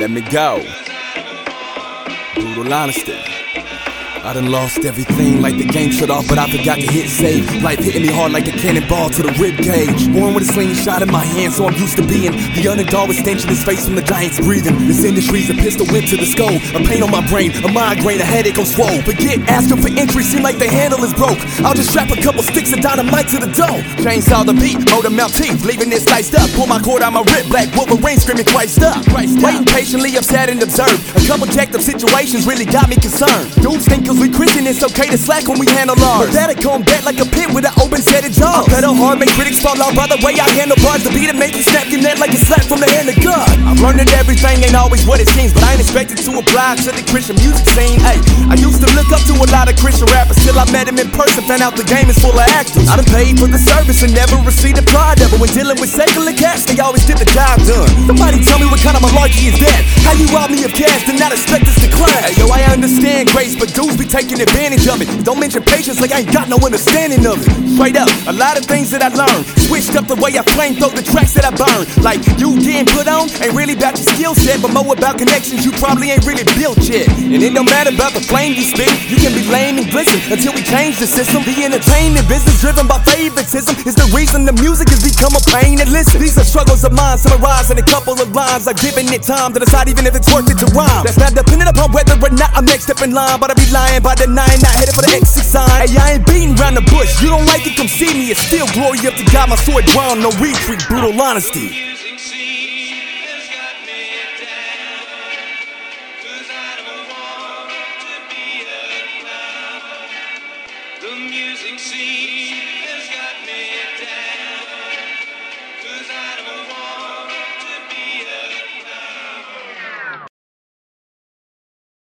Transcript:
Let me go. Brutal honesty. I done lost everything like the game shut off, but I forgot to hit save. Life hitting me hard like a cannonball to the rib cage. Born with a slingshot in my hand, so I'm used to being the underdog with stench in his face from the giants breathing. This industry's a pistol whip to the skull, a pain on my brain, a migraine, a headache on swole. Forget asking for entry, seem like the handle is broke. I'll just strap a couple sticks of dynamite to the dough. Chainsaw the beat, motor mount teeth, leaving it sliced up. Pull my cord out my rib, black Wolverine screaming Christ up. Waiting patiently, upset and observed. A couple jacked up situations really got me concerned. Dudes think cause we Christian, it's okay to slack when we handle ours. But that'll come back like a pit with an open set of jaws. I pedal hard, make critics fall out by the way I handle bars. The beat and make you snap your neck like a slap from the hand of God. I've learned that everything ain't always what it seems, but I ain't expected to apply to the Christian music scene. Hey, I used to look up to a lot of Christian rappers till I met him in person, found out the game is full of actors. I done paid for the service and never received a pride it. When dealing with secular cats, they always get the job done. Somebody tell me what kind of malarkey is that? How you rob me of cash and not expect us to clash? Hey, yo, I understand taking advantage of it. Don't mention patience like I ain't got no understanding of it. Straight up, a lot of things that I learned. Switched up the way I flame throw the tracks that I burn. Like you getting put on ain't really about your skill set, but more about connections you probably ain't really built yet. And it don't matter about the flame you spit, you can be lame and glisten until we change the system. The entertainment business driven by favoritism is the reason the music has become a pain to listen. These are struggles of mine, summarized in a couple of lines. I've it time to decide even if it's worth it to rhyme. That's not dependent upon whether or not I'm next up in line, but I be lying by denying, not headed for the exit sign. Hey, I ain't beating around the bush. You don't like it, come see me. It's still glory up to God, my sword drawn, no retreat, brutal honesty. The music scene